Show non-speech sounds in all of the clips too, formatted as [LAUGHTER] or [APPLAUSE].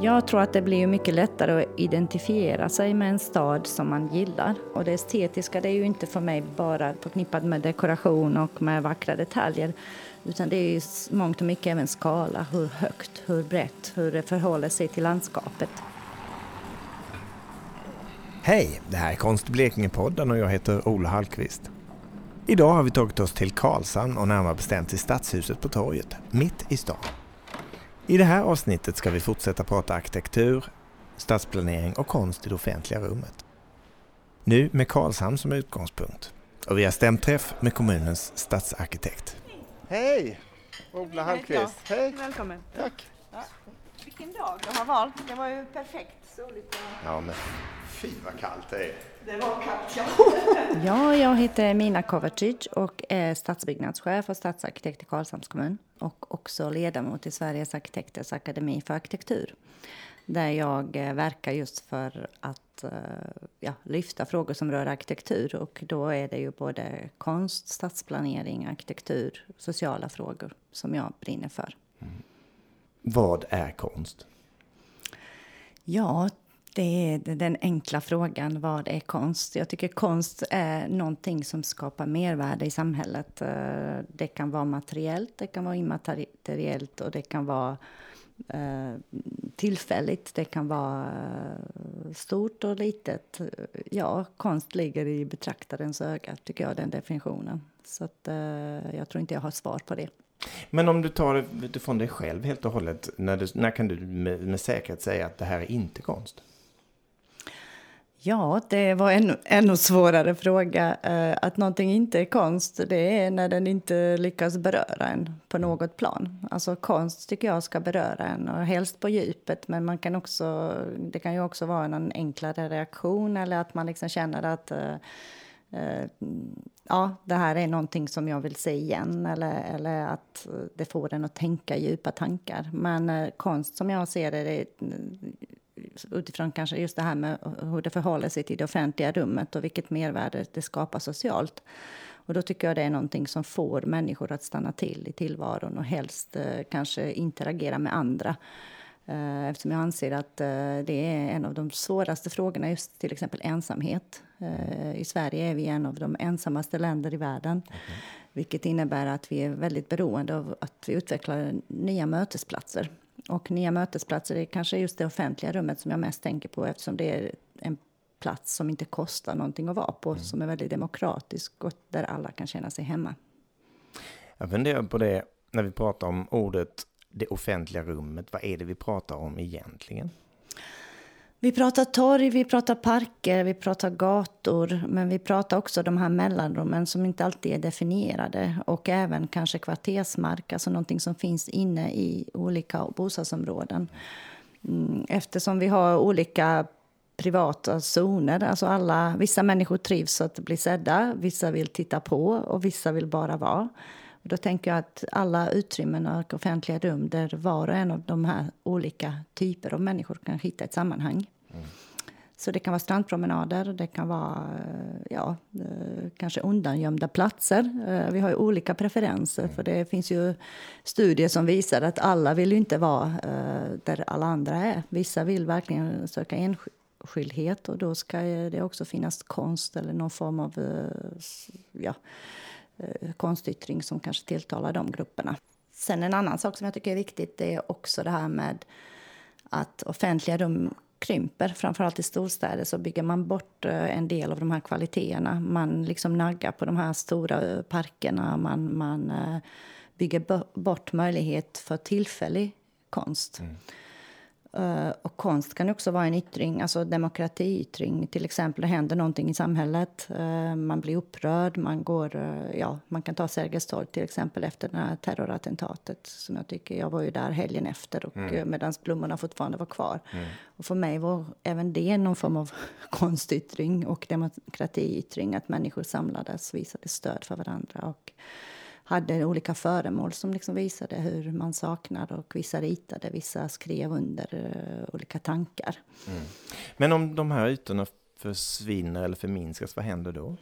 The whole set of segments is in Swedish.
Jag tror att det blir mycket lättare att identifiera sig med en stad som man gillar. Och det estetiska det är ju inte för mig bara förknippat med dekoration och med vackra detaljer. Utan det är ju mångt och mycket även skala, hur högt, hur brett, hur det förhåller sig till landskapet. Hej, det här är Konst Blekinge-podden och jag heter Ola Hallqvist. Idag har vi tagit oss till Karlshamn och närmare bestämt till Stadshuset på torget, mitt i stan. I det här avsnittet ska vi fortsätta prata arkitektur, stadsplanering och konst i det offentliga rummet. Nu med Karlshamn som utgångspunkt. Och vi har stämträff med kommunens stadsarkitekt. Hej! Ola Hallqvist. Hej! Välkommen. Tack! Ja. Vilken dag du har valt. Det var ju perfekt soligt. Ja, men fy vad kallt det är. Det var kallt, [LAUGHS] ja. Ja, jag heter Mina Kovacic och är stadsbyggnadschef och stadsarkitekt i Karlshamns kommun och också ledamot i Sveriges arkitekters akademi för arkitektur där jag eh, verkar just för att eh, ja, lyfta frågor som rör arkitektur och då är det ju både konst, stadsplanering, arkitektur, sociala frågor som jag brinner för. Vad är konst? Ja, det är den enkla frågan. Vad är konst? Jag tycker konst är någonting som skapar mervärde i samhället. Eh, det kan vara materiellt, det kan vara immateriellt och det kan vara eh, tillfälligt. Det kan vara eh, stort och litet. Ja, konst ligger i betraktarens öga, tycker jag, den definitionen. Så att, jag tror inte jag har svar på det. Men om du tar det utifrån dig själv helt och hållet, när, du, när kan du med, med säkerhet säga att det här är inte konst? Ja, det var en ännu svårare fråga. Eh, att någonting inte är konst, det är när den inte lyckas beröra en på något plan. Alltså konst tycker jag ska beröra en, och helst på djupet. Men man kan också, det kan ju också vara en enklare reaktion eller att man liksom känner att eh, eh, ja, det här är någonting som jag vill se igen eller, eller att det får en att tänka djupa tankar. Men konst som jag ser det, det utifrån kanske just det här med hur det förhåller sig till det offentliga rummet och vilket mervärde det skapar socialt. Och då tycker jag det är någonting som får människor att stanna till i tillvaron och helst eh, kanske interagera med andra. Eh, eftersom jag anser att eh, det är en av de svåraste frågorna, just till exempel ensamhet. I Sverige är vi en av de ensammaste länder i världen. Okay. Vilket innebär att vi är väldigt beroende av att vi utvecklar nya mötesplatser. Och nya mötesplatser är kanske just det offentliga rummet som jag mest tänker på eftersom det är en plats som inte kostar någonting att vara på, mm. som är väldigt demokratisk och där alla kan känna sig hemma. Jag funderar på det när vi pratar om ordet det offentliga rummet. Vad är det vi pratar om egentligen? Vi pratar torg, vi pratar parker, vi pratar gator men vi pratar också de här mellanrummen som inte alltid är definierade och även kanske kvartersmark, alltså någonting som finns inne i olika bostadsområden. Mm, eftersom vi har olika privata zoner, alltså alla, vissa människor trivs att bli sedda, vissa vill titta på och vissa vill bara vara. Och då tänker jag att alla utrymmen och offentliga rum där var och en av de här olika typer av människor kan hitta ett sammanhang. Mm. Så det kan vara strandpromenader, det kan vara ja, eh, kanske undangömda platser. Eh, vi har ju olika preferenser, för det finns ju studier som visar att alla vill inte vara eh, där alla andra är. Vissa vill verkligen söka enskildhet och då ska det också finnas konst eller någon form av ja, Eh, Eh, konstyttring som kanske tilltalar de grupperna. Sen en annan sak som jag tycker är viktigt är också det här med att offentliga rum krymper. Framförallt i storstäder så bygger man bort eh, en del av de här kvaliteterna. Man liksom naggar på de här stora eh, parkerna. Man, man bygger bort möjlighet för tillfällig konst. Mm. Uh, och konst kan också vara en yttring, alltså demokratiyttring. Till exempel det händer någonting i samhället, uh, man blir upprörd, man går, uh, ja, man kan ta Sergels torg till exempel efter det här terrorattentatet som jag tycker, jag var ju där helgen efter och mm. medan blommorna fortfarande var kvar. Mm. Och för mig var även det någon form av [LAUGHS] konstyttring och demokratiyttring, att människor samlades, visade stöd för varandra och hade olika föremål som liksom visade hur man saknade och vissa ritade, vissa skrev under uh, olika tankar. Mm. Men om de här ytorna försvinner eller förminskas, vad händer då?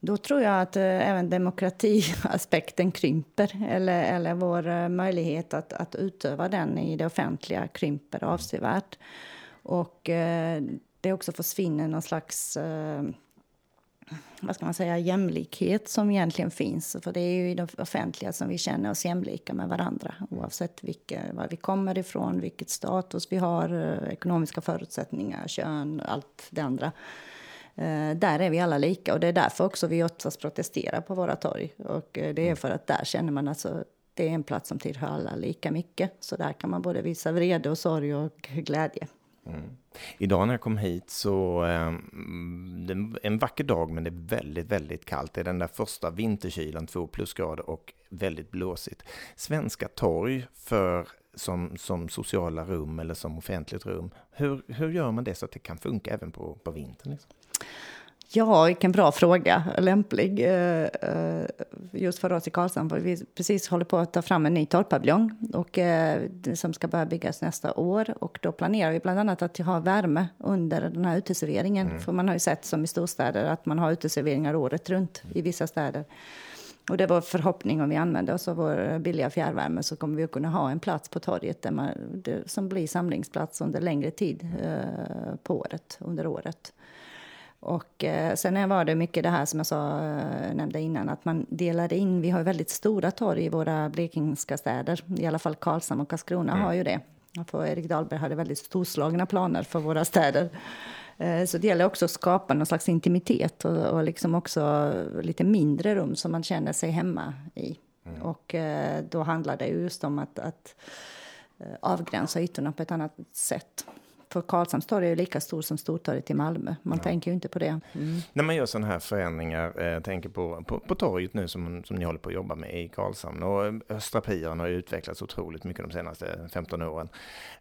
då tror jag att eh, även demokratiaspekten krymper. Eller, eller vår eh, möjlighet att, att utöva den i det offentliga krymper avsevärt. Och eh, det också försvinner någon slags eh, vad ska man säga, jämlikhet som egentligen finns. För det är ju i det offentliga som vi känner oss jämlika med varandra oavsett vilka, var vi kommer ifrån, vilket status vi har, eh, ekonomiska förutsättningar, kön, allt det andra. Eh, där är vi alla lika och det är därför också vi oftast protesterar på våra torg. Och eh, det är för att där känner man alltså det är en plats som tillhör alla lika mycket. Så där kan man både visa vrede och sorg och glädje. Mm. Idag när jag kom hit så eh, det är en vacker dag men det är väldigt, väldigt kallt. Det är den där första vinterkylan, två plusgrader och väldigt blåsigt. Svenska torg för som, som sociala rum eller som offentligt rum. Hur, hur gör man det så att det kan funka även på, på vintern? Liksom? Ja, vilken bra fråga. Lämplig. Eh, eh, just för oss i Karlshamn. Vi precis håller på att ta fram en ny torrpaviljong och, eh, som ska börja byggas nästa år. Och då planerar vi bland annat att ha värme under den här uteserveringen. Mm. För man har ju sett som i storstäder att man har uteserveringar året runt i vissa städer. Och det var förhoppning om vi använder oss av vår billiga fjärrvärme så kommer vi att kunna ha en plats på torget där man, som blir samlingsplats under längre tid eh, på året, under året. Och eh, sen var det mycket det här som jag sa, eh, nämnde innan, att man delade in. Vi har väldigt stora torg i våra blekingska städer. I alla fall Karlshamn och Karlskrona mm. har ju det. För Erik Dahlberg hade väldigt storslagna planer för våra städer. Eh, så det gäller också att skapa någon slags intimitet och, och liksom också lite mindre rum som man känner sig hemma i. Mm. Och eh, då handlar det just om att, att eh, avgränsa ytorna på ett annat sätt. För Karlshamns torg är ju lika stor som Stortorget i Malmö. Man ja. tänker ju inte på det. Mm. När man gör sådana här förändringar, eh, tänker på, på, på torget nu som, som ni håller på att jobba med i Karlshamn och eh, Östra Piren har utvecklats otroligt mycket de senaste 15 åren.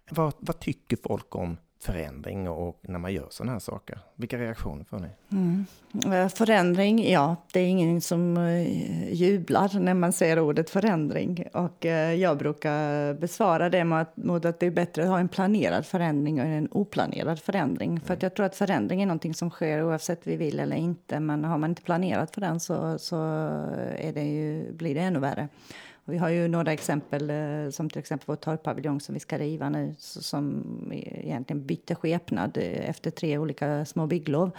Vad, vad tycker folk om förändring och när man gör sådana här saker? Vilka reaktioner får ni? Mm. Eh, förändring, ja, det är ingen som eh, jublar när man ser ordet förändring. Och eh, jag brukar besvara det med att, mot att det är bättre att ha en planerad förändring än en oplanerad förändring. Mm. För att jag tror att förändring är någonting som sker oavsett vi vill eller inte. Men har man inte planerat för den så, så det ju, blir det ännu värre. Vi har ju några exempel, eh, som till exempel vår torrpaviljong som vi ska riva nu, som egentligen bytte skepnad eh, efter tre olika små bygglov.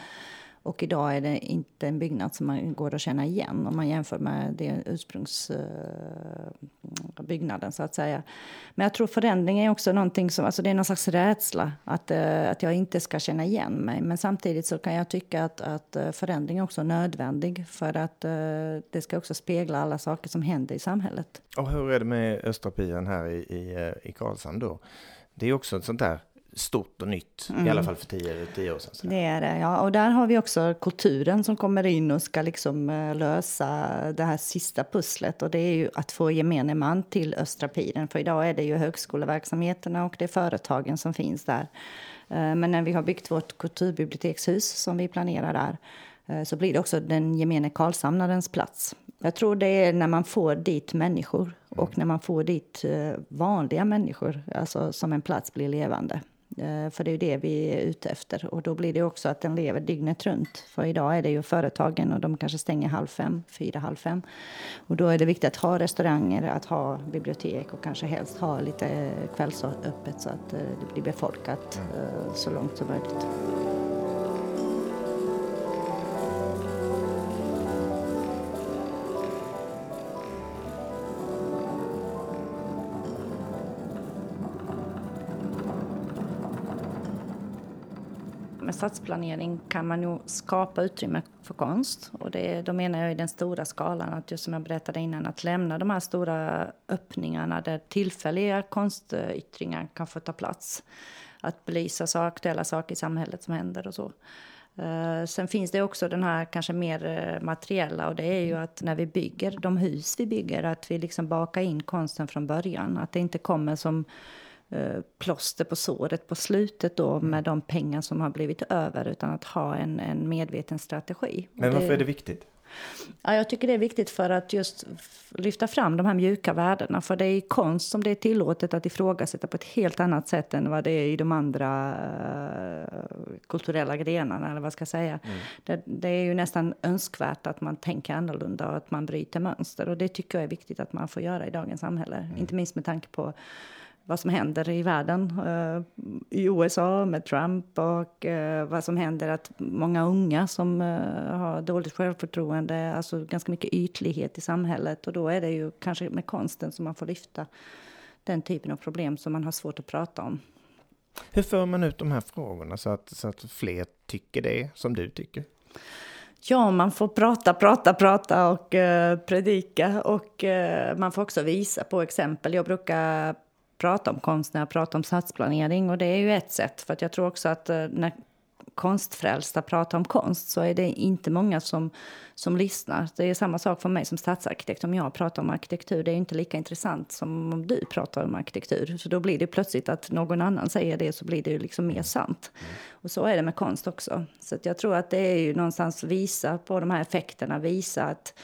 Och idag är det inte en byggnad som man går att känna igen om man jämför med den ursprungsbyggnaden eh, så att säga. Men jag tror förändring är också någonting som, alltså det är någon slags rädsla att, eh, att jag inte ska känna igen mig. Men samtidigt så kan jag tycka att, att eh, förändring är också nödvändig för att det ska också spegla alla saker som händer i samhället. Och hur är det med Östra Piren här i, i, i Karlshamn då? Det är också ett sånt där stort och nytt, mm. i alla fall för tio, tio år sedan. Så. Det är det, ja. Och där har vi också kulturen som kommer in och ska liksom eh, lösa det här sista pusslet. Och det är ju att få gemene man till Östra Piren. För idag är det ju högskoleverksamheterna och det är företagen som finns där. Eh, men när vi har byggt vårt kulturbibliotekshus som vi planerar där eh, så blir det också den gemene Karlshamnarens plats. Jag tror det är när man får dit människor och när man får dit vanliga människor, alltså som en plats blir levande. Eh, för det är ju det vi är ute efter. Och då blir det också att den lever dygnet runt. För idag är det ju företagen och de kanske stänger halv fem, fyra, halv fem. Och då är det viktigt att ha restauranger, att ha bibliotek och kanske helst ha lite kvällsöppet så att eh, det blir befolkat mm. eh, så långt som möjligt. Stadsplanering kan man nog skapa utrymme för konst. Och det, då menar jag i den stora skalan, att just som jag berättade innan, att lämna de här stora öppningarna där tillfälliga konstyttringar kan få ta plats. Att belysa så aktuella saker i samhället som händer och så. Eh, sen finns det också den här kanske mer eh, materiella och det är ju att när vi bygger de hus vi bygger att vi liksom bakar in konsten från början. Att det inte kommer som Eh, plåster på såret på slutet då mm. med de pengar som har blivit över utan att ha en, en medveten strategi. Men varför det, är det viktigt? Ja, jag tycker det är viktigt för att just lyfta fram de här mjuka värdena. För det är i konst som det är tillåtet att ifrågasätta på ett helt annat sätt än vad det är i de andra uh, kulturella grenarna. Eller vad ska jag säga. Mm. Det, det, är ju nästan önskvärt att man tänker annorlunda och att man bryter mönster. Och det tycker jag är viktigt att man får göra i dagens samhälle. Mm. Inte minst med tanke på vad som händer i världen. Uh, I USA med Trump och uh, vad som händer att många unga som uh, har dåligt självförtroende, alltså ganska mycket ytlighet i samhället. Och då är det ju kanske med konsten som man får lyfta den typen av problem som man har svårt att prata om. Hur för man ut de här frågorna så att, så att fler tycker det som du tycker? Ja, man får prata, prata, prata och uh, predika. Och uh, man får också visa på exempel. Jag brukar prata om konst när jag pratar om stadsplanering. Och det är ju ett sätt. För jag tror också att uh, när konstfrälsta pratar om konst så är det inte många som, som lyssnar. Det är samma sak för mig som stadsarkitekt. Om jag pratar om arkitektur, det är inte lika intressant som om du pratar om arkitektur. Så då blir det plötsligt att någon annan säger det så blir det liksom mer sant. Mm. Och så är det med konst också. Så jag tror att det är ju någonstans visa på de här effekterna, visa att eh,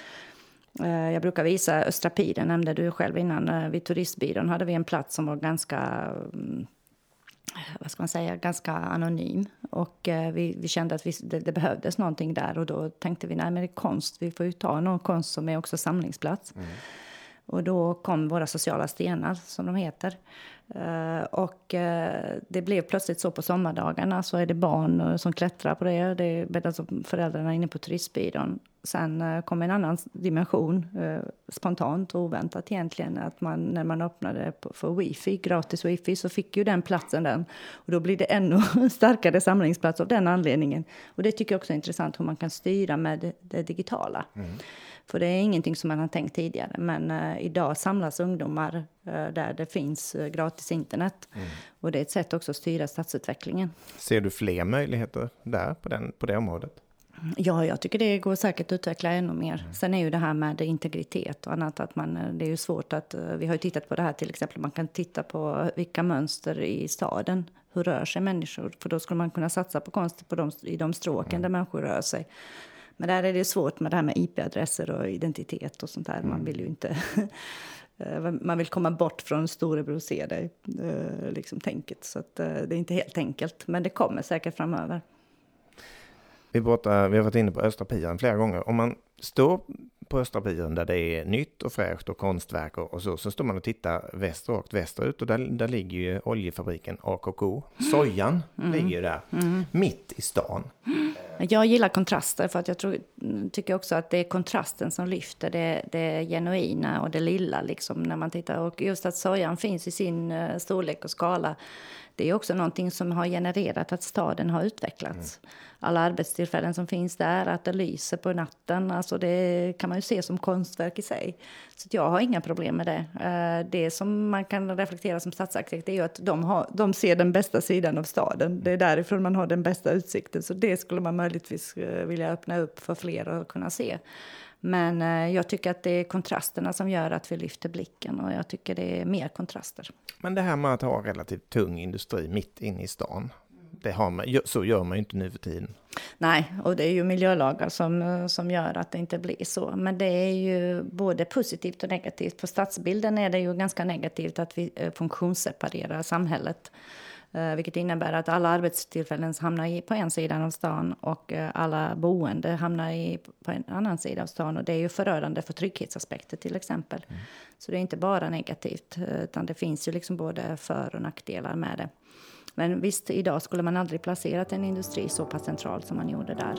Eh, jag brukar visa Östra Piren, nämnde du själv innan. Eh, vid turistbyrån hade vi en plats som var ganska mm, vad ska man säga, ganska anonym. Och eh, vi, vi, kände att vi, det, det, behövdes någonting där och då tänkte vi, nej men det är konst, vi får ju ta någon konst som är också samlingsplats. Mm. Och då kom våra sociala stenar, som de heter. Eh, och eh, det blev plötsligt så på sommardagarna så är det barn eh, som klättrar på det. Det är alltså föräldrarna inne på turistbyrån. Sen kom en annan dimension, spontant och oväntat egentligen, att man när man öppnade för wifi, gratis wifi, så fick ju den platsen den. Och då blir det ännu [LAUGHS] starkare samlingsplats av den anledningen. Och det tycker jag också är intressant hur man kan styra med det, det digitala. Mm. För det är ingenting som man har tänkt tidigare. Men uh, idag samlas ungdomar uh, där det finns uh, gratis internet. Mm. Och det är ett sätt också att styra stadsutvecklingen. Ser du fler möjligheter där på, den, på det området? Ja, jag tycker det går säkert att utveckla ännu mer. Mm. Sen är ju det här med integritet och annat att man, det är ju svårt att, vi har ju tittat på det här till exempel, man kan titta på vilka mönster i staden, hur rör sig människor? För då skulle man kunna satsa på konst på de, i de stråken mm. där människor rör sig. Men där är det svårt med det här med IP-adresser och identitet och sånt där. Mm. Man vill ju inte... [LAUGHS] Eh, man vill komma bort från storebror ser dig, eh, liksom tänket. Så att, eh, det är inte helt enkelt, men det kommer säkert framöver. Vi, pratar, vi har varit inne på Östra Piran flera gånger. Om man står på Östra Piren där det är nytt och fräscht och konstverk och, och så. Så står man och tittar väster, rakt västerut och där, där ligger ju oljefabriken AKK. Sojan mm. ligger där, mm. mitt i stan. Jag gillar kontraster för att jag tror, tycker också att det är kontrasten som lyfter det, det genuina och det lilla liksom när man tittar. Och just att sojan finns i sin uh, storlek och skala det är också någonting som har genererat att staden har utvecklats. Mm. Alla arbetstillfällen som finns där, att det lyser på natten, alltså det kan man ju se som konstverk i sig. Så jag har inga problem med det. Eh, det som man kan reflektera som stadsarkitekt är ju att de, har, de ser den bästa sidan av staden. Det är därifrån man har den bästa utsikten. Så det skulle man möjligtvis eh, vilja öppna upp för fler att kunna se. Men eh, jag tycker att det är kontrasterna som gör att vi lyfter blicken och jag tycker det är mer kontraster. Men det här med att ha relativt tung industri mitt inne i stan, det har man, så gör man ju inte nu för tiden. Nej, och det är ju miljölagar som, eh, som gör att det inte blir så. Men det är ju både positivt och negativt. På stadsbilden är det ju ganska negativt att vi eh, funktionsseparerar samhället. Eh, vilket innebär att alla arbetstillfällen hamnar på en sida av stan och eh, alla boende hamnar i, på en annan sida av stan. Och det är ju förödande för trygghetsaspekter till exempel. Mm. Så det är inte bara negativt, eh, utan det finns ju liksom både för och nackdelar med det. Men visst, idag skulle man aldrig placerat en industri så pass centralt som man gjorde där.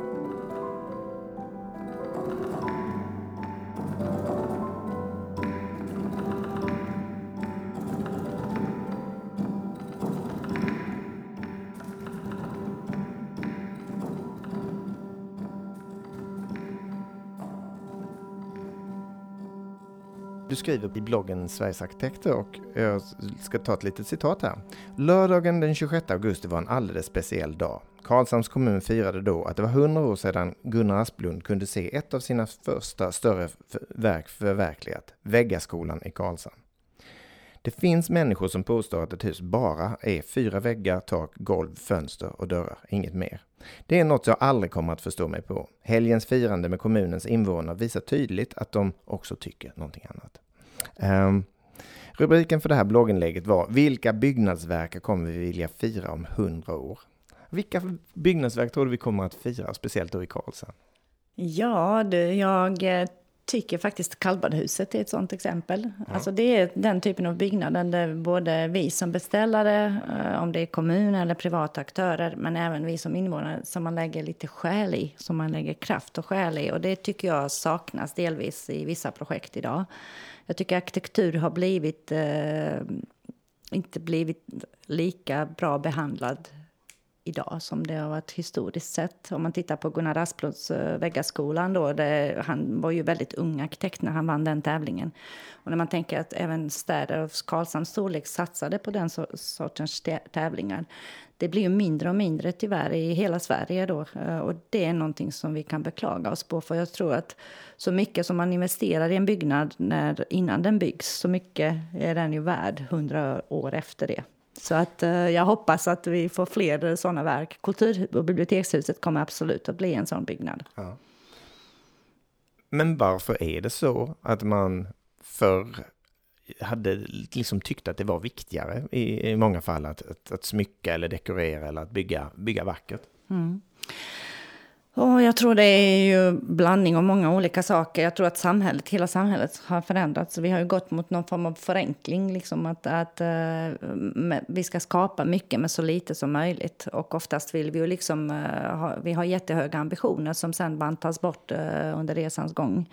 Du skriver i bloggen Sveriges arkitekter och jag ska ta ett litet citat här. Lördagen den 26 augusti var en alldeles speciell dag. Karlshamns kommun firade då att det var 100 år sedan Gunnar Asplund kunde se ett av sina första större verk förverkligat, Väggaskolan i Karlshamn. Det finns människor som påstår att ett hus bara är fyra väggar, tak, golv, fönster och dörrar, inget mer. Det är något jag aldrig kommer att förstå mig på. Helgens firande med kommunens invånare visar tydligt att de också tycker någonting annat. Um, rubriken för det här blogginlägget var Vilka byggnadsverk kommer vi vilja fira om hundra år? Vilka byggnadsverk tror du vi kommer att fira, speciellt då i Karlshamn? Ja, du, jag eh, tycker faktiskt kallbadhuset är ett sånt exempel. Ja. Alltså det är den typen av byggnader där både vi som beställare, eh, om det är kommun eller privata aktörer, men även vi som invånare, som man lägger lite själ i, som man lägger kraft och själ i. Och det tycker jag saknas delvis i vissa projekt idag. Jag tycker arkitektur har blivit, eh, inte blivit lika bra behandlad idag som det har varit historiskt sett. Om man tittar på Gunnar Asplunds eh, Väggaskolan då, det, han var ju väldigt ung arkitekt när han vann den tävlingen. Och när man tänker att även städer av Karlshamns storlek satsade på den sortens tävlingar. Det blir ju mindre och mindre tyvärr i hela Sverige då. Eh, och det är någonting som vi kan beklaga oss på. För jag tror att så mycket som man investerar i en byggnad när, innan den byggs, så mycket är den ju värd hundra år efter det. Så att eh, jag hoppas att vi får fler sådana verk. Kultur och bibliotekshuset kommer absolut att bli en sån byggnad. Ja. Men varför är det så att man förr hade liksom tyckt att det var viktigare i, i många fall att, att, att smycka eller dekorera eller att bygga, bygga vackert? Mm. Oh, jag tror det är ju blandning av många olika saker. Jag tror att samhället, hela samhället har förändrats. Vi har ju gått mot någon form av förenkling. Liksom att, att uh, vi ska skapa mycket med så lite som möjligt. Och oftast vill vi ju liksom, uh, ha, vi har jättehöga ambitioner som sen bantas bort uh, under resans gång.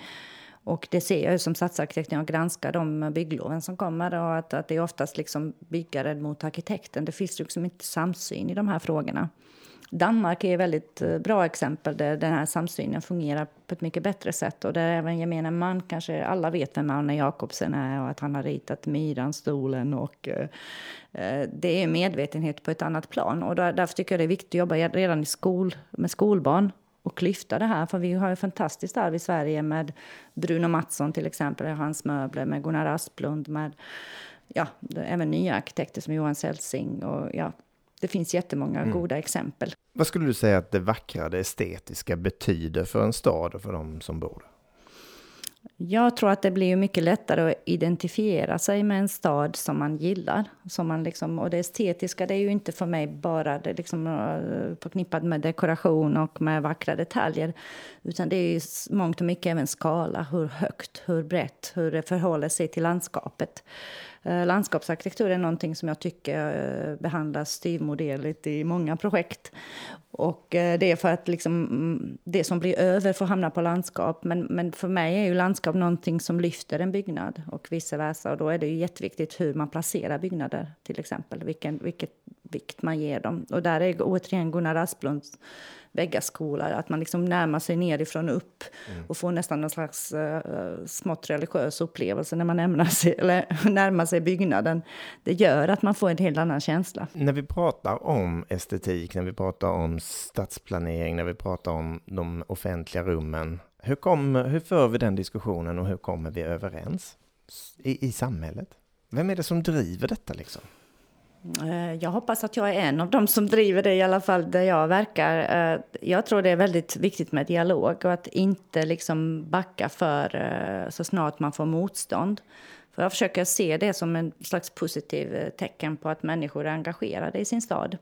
Och det ser jag ju som stadsarkitekt när jag granskar de byggloven som kommer. Och att, att det är oftast liksom byggaren mot arkitekten. Det finns liksom inte samsyn i de här frågorna. Danmark är ett väldigt eh, bra exempel där den här samsynen fungerar på ett mycket bättre sätt och där även gemene man, kanske alla vet vem Arne Jacobsen är och att han har ritat Myranstolen och eh, eh, det är medvetenhet på ett annat plan och där, därför tycker jag det är viktigt att jobba redan i skol, med skolbarn och lyfta det här. För vi har ju fantastiskt arv i Sverige med Bruno Mattsson till exempel, hans möbler, med Gunnar Asplund, med ja, även nya arkitekter som Johan Celsing och ja, det finns jättemånga mm. goda exempel. Vad skulle du säga att det vackra, det estetiska betyder för en stad och för de som bor där? Jag tror att det blir mycket lättare att identifiera sig med en stad som man gillar. Som man liksom, och det estetiska det är ju inte för mig bara det liksom, eh, förknippat med dekoration och med vackra detaljer. Utan det är ju mångt och mycket även skala, hur högt, hur brett, hur det förhåller sig till landskapet. Eh, landskapsarkitektur är någonting som jag tycker eh, behandlas styvmoderligt i många projekt. Och eh, det är för att liksom, mm, det som blir över får hamna på landskap. Men, men för mig är ju landskap någonting som lyfter en byggnad och vice versa. Och då är det ju jätteviktigt hur man placerar byggnader till exempel. Vilken, vilket vikt man ger dem. Och där är återigen Gunnar Asplunds väggaskola. Att man liksom närmar sig nerifrån upp mm. och får nästan någon slags uh, smått religiös upplevelse när man närmar sig, eller, [LAUGHS] närmar sig byggnaden. Det gör att man får en helt annan känsla. När vi pratar om estetik, när vi pratar om stadsplanering, när vi pratar om de offentliga rummen. Hur, kom, hur för vi den diskussionen och hur kommer vi överens i, i samhället? Vem är det som driver detta liksom? Eh, jag hoppas att jag är en av dem som driver det i alla fall där jag verkar. Eh, jag tror det är väldigt viktigt med dialog och att inte liksom backa för eh, så snart man får motstånd. För jag försöker se det som en slags positiv tecken på att människor är engagerade i sin stad.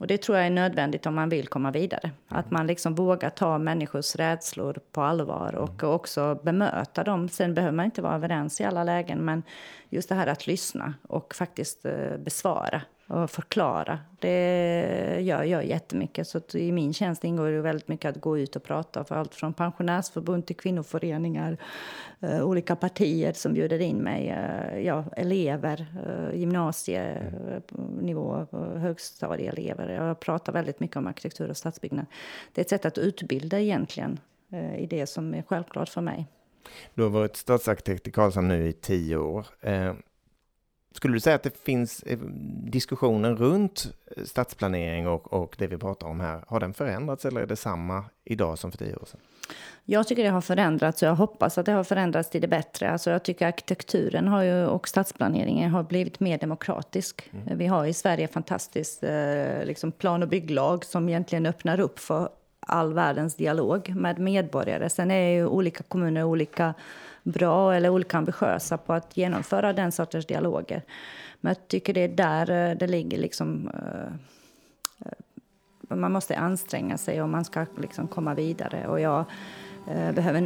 Och det tror jag är nödvändigt om man vill komma vidare. Att man liksom vågar ta människors rädslor på allvar och mm. också bemöta dem. Sen behöver man inte vara överens i alla lägen, men just det här att lyssna och faktiskt eh, besvara och förklara. Det gör jag jättemycket. Så i min tjänst ingår det väldigt mycket att gå ut och prata för allt från pensionärsförbund till kvinnoföreningar, eh, olika partier som bjuder in mig, eh, ja, elever, eh, gymnasienivå, högstadieelever. Jag pratar väldigt mycket om arkitektur och stadsbyggnad. Det är ett sätt att utbilda egentligen i det som är självklart för mig. Du har varit stadsarkitekt i Karlshamn nu i tio år. Skulle du säga att det finns eh, diskussionen runt stadsplanering och, och det vi pratar om här, har den förändrats eller är det samma idag som för tio år sedan? Jag tycker det har förändrats och jag hoppas att det har förändrats till det bättre. Alltså jag tycker arkitekturen har ju, och stadsplaneringen har blivit mer demokratisk. Mm. Vi har i Sverige fantastiskt eh, liksom plan och bygglag som egentligen öppnar upp för all världens dialog med medborgare. Sen är ju olika kommuner olika bra eller olika ambitiösa på att genomföra den sortens dialoger. Men jag tycker det är där eh, det ligger liksom... Eh, eh, man måste anstränga sig om man ska liksom komma vidare. Och jag behöver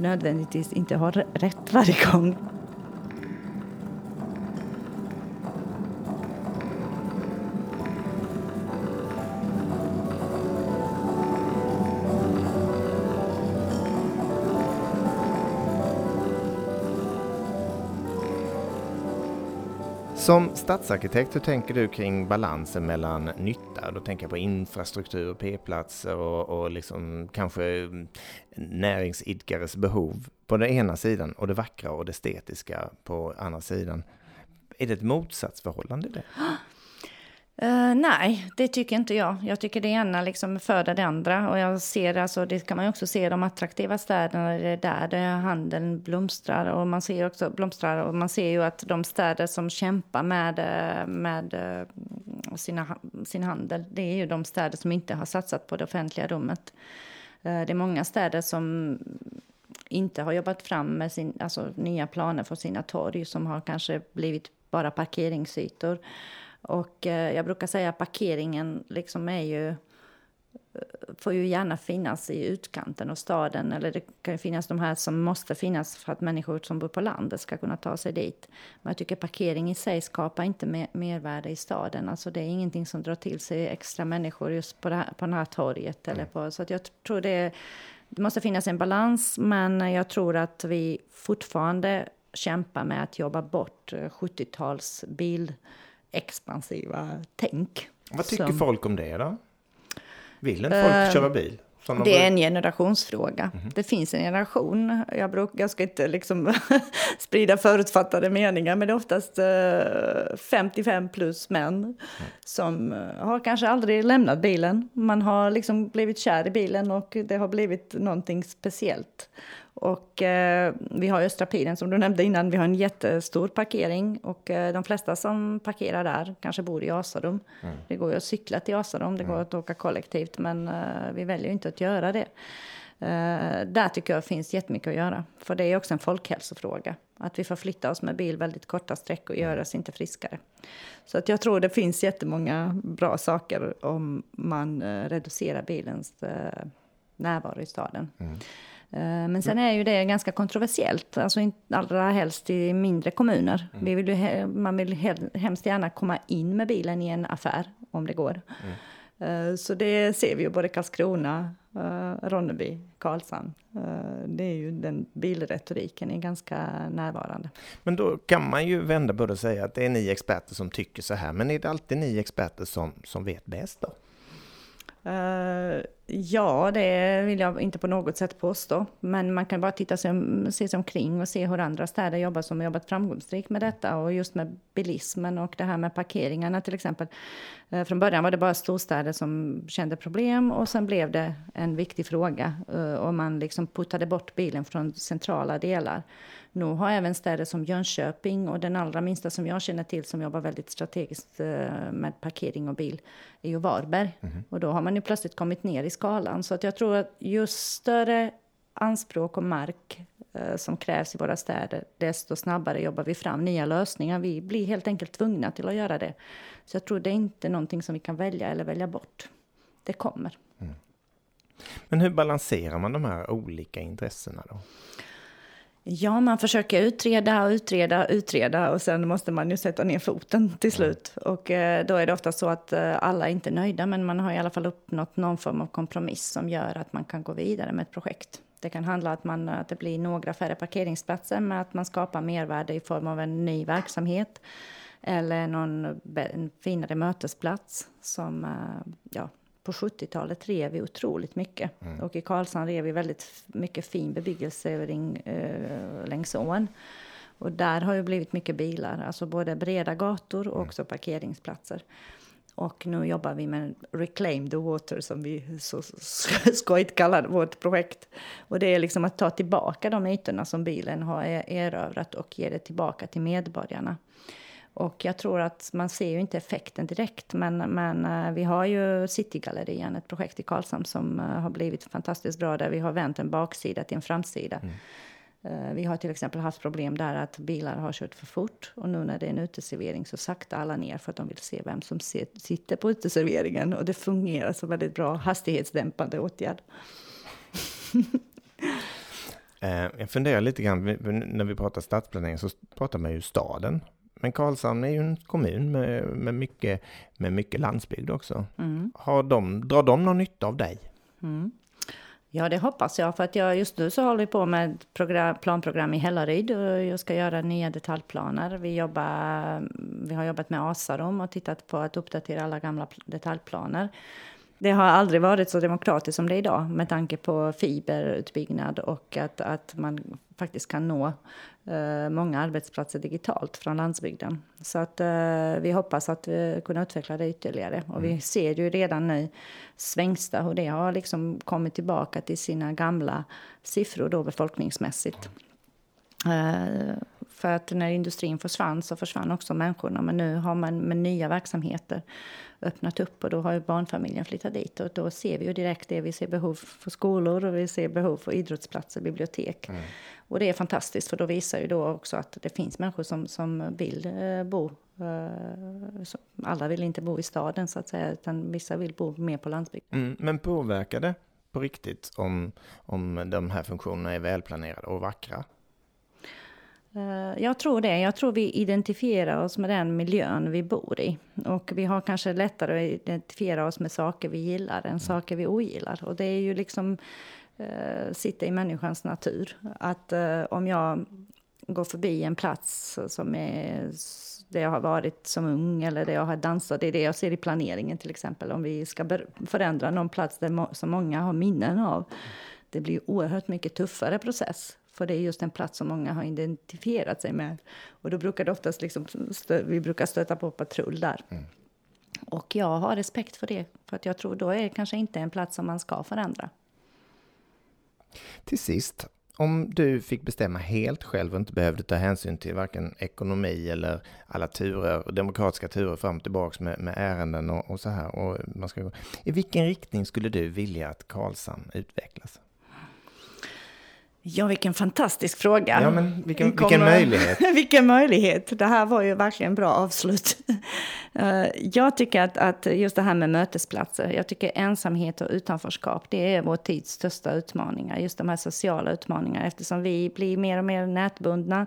nödvändigtvis inte ha rätt varje gång. Som stadsarkitekt, hur tänker du kring balansen mellan nytta? Då tänker jag på infrastruktur, p-platser och, och liksom kanske mm, näringsidkares behov på den ena sidan och det vackra och det estetiska på andra sidan. Är det ett motsatsförhållande det? [GASPS] Uh, nej, det tycker inte jag. Jag tycker det ena liksom föder det andra. Och jag ser, alltså, det kan man också se i de attraktiva städerna, det är där det handeln blomstrar. Och man ser också blomstrar och man ser ju att de städer som kämpar med, eh, med eh, sina, sin handel, det är ju de städer som inte har satsat på det offentliga rummet. Uh, det är många städer som inte har jobbat fram med sin, alltså, nya planer för sina torg som har kanske blivit bara parkeringsytor. Och eh, jag brukar säga att parkeringen liksom är ju eh, får ju gärna finnas i utkanten av staden. Eller det kan finnas de här som måste finnas för att människor som bor på landet ska kunna ta sig dit. Men jag tycker parkering i sig skapar inte mer, mervärde i staden. Alltså det är ingenting som drar till sig extra människor just på det här, på det här torget. Eller på, så att jag tror det, det måste finnas en balans, men jag tror att vi fortfarande kämpar med att jobba bort 70-tals eh, bil expansiva tänk. Vad tycker som, folk om det då? Vill inte folk äh, köra bil? det är en generationsfråga. Mm -hmm. Det finns en generation. Jag, bruk, jag ska inte liksom [LAUGHS] sprida förutfattade meningar, men det är oftast uh, 55 plus män mm. som uh, har kanske aldrig lämnat bilen. Man har liksom blivit kär i bilen och det har blivit någonting speciellt. Och eh, vi har Östra Piren som du nämnde innan. Vi har en jättestor parkering och eh, de flesta som parkerar där kanske bor i Asarum. Mm. Det går ju att cykla till Asarum, det går mm. att åka kollektivt, men eh, vi väljer inte att göra det. Eh, där tycker jag finns jättemycket att göra, för det är också en folkhälsofråga. Att vi förflyttar oss med bil väldigt korta sträckor gör oss inte friskare. Så att jag tror det finns jättemånga bra saker om man eh, reducerar bilens eh, närvaro i staden. Mm. Eh, men sen är ju det ganska kontroversiellt, alltså allra helst i mindre kommuner. Mm. Vi vill ju, man vill hemskt gärna komma in med bilen i en affär, om det går. Mm. Eh, så det ser vi ju både Karlskrona, eh, Ronneby, Karlshamn. Det är ju den bilretoriken är ganska närvarande. Men då kan man ju vända på det och säga att det är ni experter som tycker så här. Men är det alltid ni experter som, som vet bäst då? Uh, ja, det vill jag inte på något sätt påstå. Men man kan bara titta sig, se sig omkring och se hur andra städer jobbar som har jobbat framgångsrikt med detta. Och just med bilismen och det här med parkeringarna till exempel. Uh, från början var det bara storstäder som kände problem och sen blev det en viktig fråga. Uh, och man liksom puttade bort bilen från centrala delar. Nu har även städer som Jönköping och den allra minsta som jag känner till som jobbar väldigt strategiskt eh, med parkering och bil är ju Varberg. Mm. Och då har man ju plötsligt kommit ner i skalan. Så att jag tror att ju större anspråk och mark eh, som krävs i våra städer, desto snabbare jobbar vi fram nya lösningar. Vi blir helt enkelt tvungna till att göra det. Så jag tror det är inte någonting som vi kan välja eller välja bort. Det kommer. Mm. Men hur balanserar man de här olika intressena då? Ja, man försöker utreda och utreda och utreda och sen måste man ju sätta ner foten till slut. Och eh, då är det ofta så att eh, alla är inte nöjda, men man har i alla fall uppnått någon form av kompromiss som gör att man kan gå vidare med ett projekt. Det kan handla om att, man, att det blir några färre parkeringsplatser, men att man skapar mervärde i form av en ny verksamhet eller någon finare mötesplats som eh, ja, på 70-talet rev vi otroligt mycket. Mm. Och i Karlshamn rev vi väldigt mycket fin bebyggelse ring, eh, längs ån. Och där har ju blivit mycket bilar, alltså både breda gator och också parkeringsplatser. Och nu jobbar vi med Reclaim the Water som vi så skojigt kallar vårt projekt. Och det är liksom att ta tillbaka de ytorna som bilen har e-, erövrat och ge det tillbaka till medborgarna. Och jag tror att man ser ju inte effekten direkt, men, men uh, vi har ju Citygallerian, ett projekt i Karlshamn som uh, har blivit fantastiskt bra, där vi har vänt en baksida till en framsida. Mm. Uh, vi har till exempel haft problem där att bilar har kört för fort och nu när det är en uteservering så saktar alla ner för att de vill se vem som sitter på uteserveringen och det fungerar som väldigt bra hastighetsdämpande åtgärd. [LAUGHS] Jag funderar lite grann, när vi pratar stadsplanering så pratar man ju staden men Karlshamn är ju en kommun med, med, mycket, med mycket landsbygd också. Mm. Har de, drar de någon nytta av dig? Mm. Ja, det hoppas jag. För att jag just nu så håller vi på med ett program, planprogram i Hällaryd och jag ska göra nya detaljplaner. Vi, jobbar, vi har jobbat med Asarom och tittat på att uppdatera alla gamla detaljplaner. Det har aldrig varit så demokratiskt som det är idag med tanke på fiberutbyggnad och att, att man faktiskt kan nå många arbetsplatser digitalt från landsbygden. Så att eh, vi hoppas att vi kunna utveckla det ytterligare. Och mm. vi ser ju redan nu Svängsta hur det har liksom kommit tillbaka till sina gamla siffror då befolkningsmässigt. För att när industrin försvann så försvann också människorna. Men nu har man med nya verksamheter öppnat upp och då har ju barnfamiljen flyttat dit. Och då ser vi ju direkt det. Vi ser behov för skolor och vi ser behov för idrottsplatser, bibliotek. Mm. Och det är fantastiskt för då visar ju då också att det finns människor som, som vill eh, bo. Eh, alla vill inte bo i staden så att säga utan vissa vill bo mer på landsbygden. Mm, men påverkar det på riktigt om, om de här funktionerna är välplanerade och vackra? Eh, jag tror det. Jag tror vi identifierar oss med den miljön vi bor i. Och vi har kanske lättare att identifiera oss med saker vi gillar än saker vi ogillar. Och det är ju liksom eh, sitta i människans natur. Att eh, om jag går förbi en plats som är där jag har varit som ung eller där jag har dansat, det är det jag ser i planeringen till exempel. Om vi ska förändra någon plats där må som många har minnen av. Det blir oerhört mycket tuffare process för det är just en plats som många har identifierat sig med. Och då brukar det oftast liksom, vi brukar stöta på patrull där. Mm. Och jag har respekt för det, för att jag tror då är det kanske inte en plats som man ska förändra. Till sist, om du fick bestämma helt själv och inte behövde ta hänsyn till varken ekonomi eller alla turer, demokratiska turer fram och tillbaka med, med ärenden och, och, så här. Och man ska gå. I vilken riktning skulle du vilja att Karlshamn utvecklas? Ja, vilken fantastisk fråga. Ja, men vilken, vilken möjlighet. [LAUGHS] vilken möjlighet. Det här var ju verkligen bra avslut. [LAUGHS] Eh, jag tycker att, att, just det här med mötesplatser, jag tycker ensamhet och utanförskap, det är vår tids största utmaningar. Just de här sociala utmaningarna eftersom vi blir mer och mer nätbundna.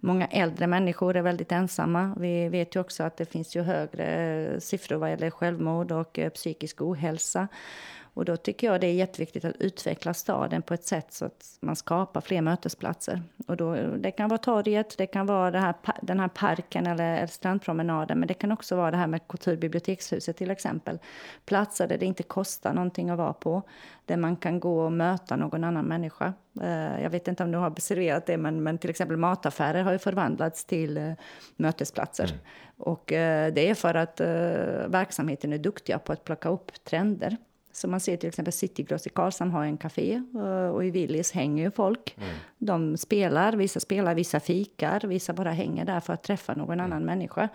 Många äldre människor är väldigt ensamma. Vi vet ju också att det finns ju högre siffror vad gäller självmord och eh, psykisk ohälsa. Och då tycker jag det är jätteviktigt att utveckla staden på ett sätt så att man skapar fler mötesplatser. Och då, det kan vara torget, det kan vara det här, den här parken eller strandpromenaden, men det kan också vara det här med kulturbibliotekshuset till exempel. Platser där det inte kostar någonting att vara på, där man kan gå och möta någon annan människa. Eh, jag vet inte om du har observerat det, men, men till exempel mataffärer har ju förvandlats till uh, mötesplatser. Mm. Och uh, det är för att verksamheten är duktiga på att plocka upp trender. Så man ser till exempel Citygross i Karlshamn har en café eh, och i Willys hänger ju folk. Mm. De spelar, vissa spelar, vissa fikar, vissa bara hänger där för att träffa någon mm. annan människa.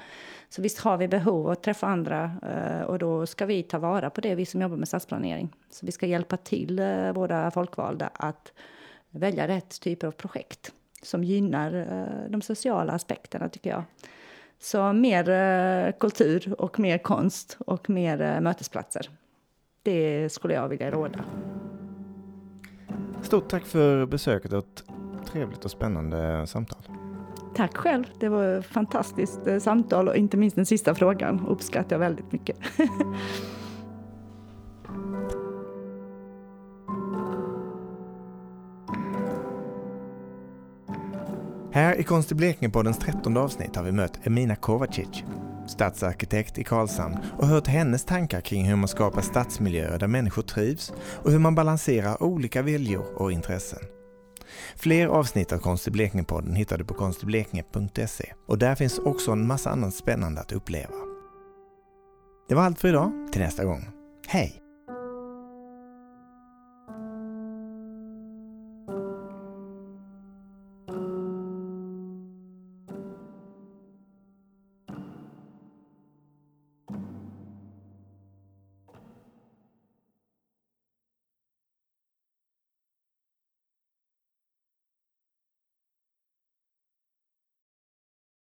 Så visst har vi behov av att träffa andra eh, och då ska vi ta vara på det, vi som jobbar med stadsplanering. Så vi ska hjälpa till eh, våra folkvalda att välja rätt typer av projekt som gynnar de sociala aspekterna tycker jag. Så mer kultur och mer konst och mer mötesplatser. Det skulle jag vilja råda. Stort tack för besöket och ett trevligt och spännande samtal. Tack själv. Det var ett fantastiskt eh, samtal och inte minst den sista frågan uppskattar jag väldigt mycket. [LAUGHS] Här i Konst i Blekinge-poddens trettonde avsnitt har vi mött Emina Kovacic stadsarkitekt i Karlshamn och hört hennes tankar kring hur man skapar stadsmiljöer där människor trivs och hur man balanserar olika viljor och intressen. Fler avsnitt av Konst i Blekinge-podden hittar du på konstiblekinge.se och där finns också en massa annat spännande att uppleva. Det var allt för idag. Till nästa gång. Hej!